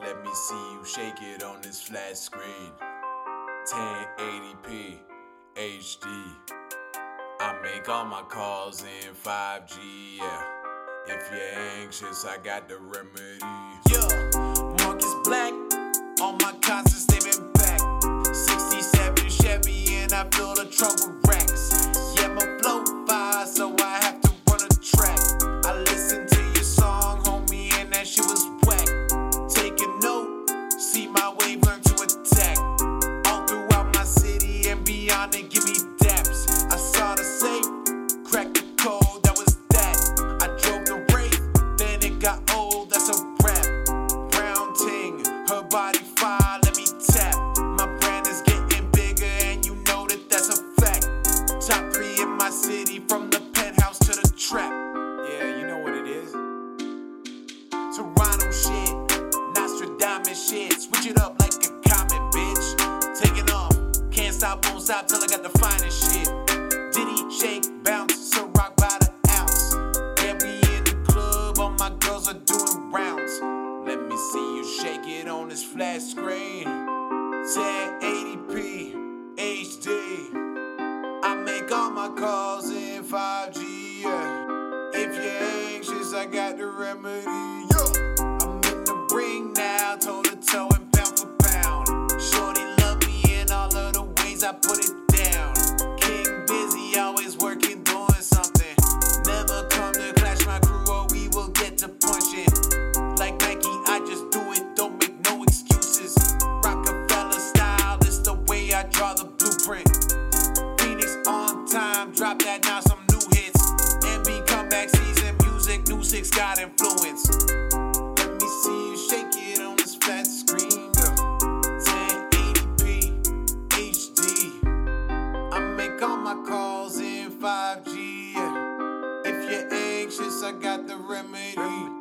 Let me see you shake it on this flat screen. 1080p HD. I make all my calls in 5G, yeah. If you're anxious, I got the remedy. Yeah, Marcus Black. All my concerts, they been back. 67 Chevy, and I fill the trunk with racks. Got old, that's a rap. Brown ting, her body fire, let me tap. My brand is getting bigger, and you know that that's a fact. Top three in my city, from the penthouse to the trap. Yeah, you know what it is. Toronto shit, Nostradamus shit. Switch it up like a comet, bitch. Taking off, can't stop, won't stop till I got the finest shit. Diddy shake, girls are doing rounds. Let me see you shake it on this flat screen. 1080p HD. I make all my calls in 5G. Yeah. If you're anxious, I got the remedy. That now some new hits. MB comeback season, music, new six got influence. Let me see you shake it on this flat screen, girl. 1080p HD. I make all my calls in 5G. Yeah. If you're anxious, I got the remedy.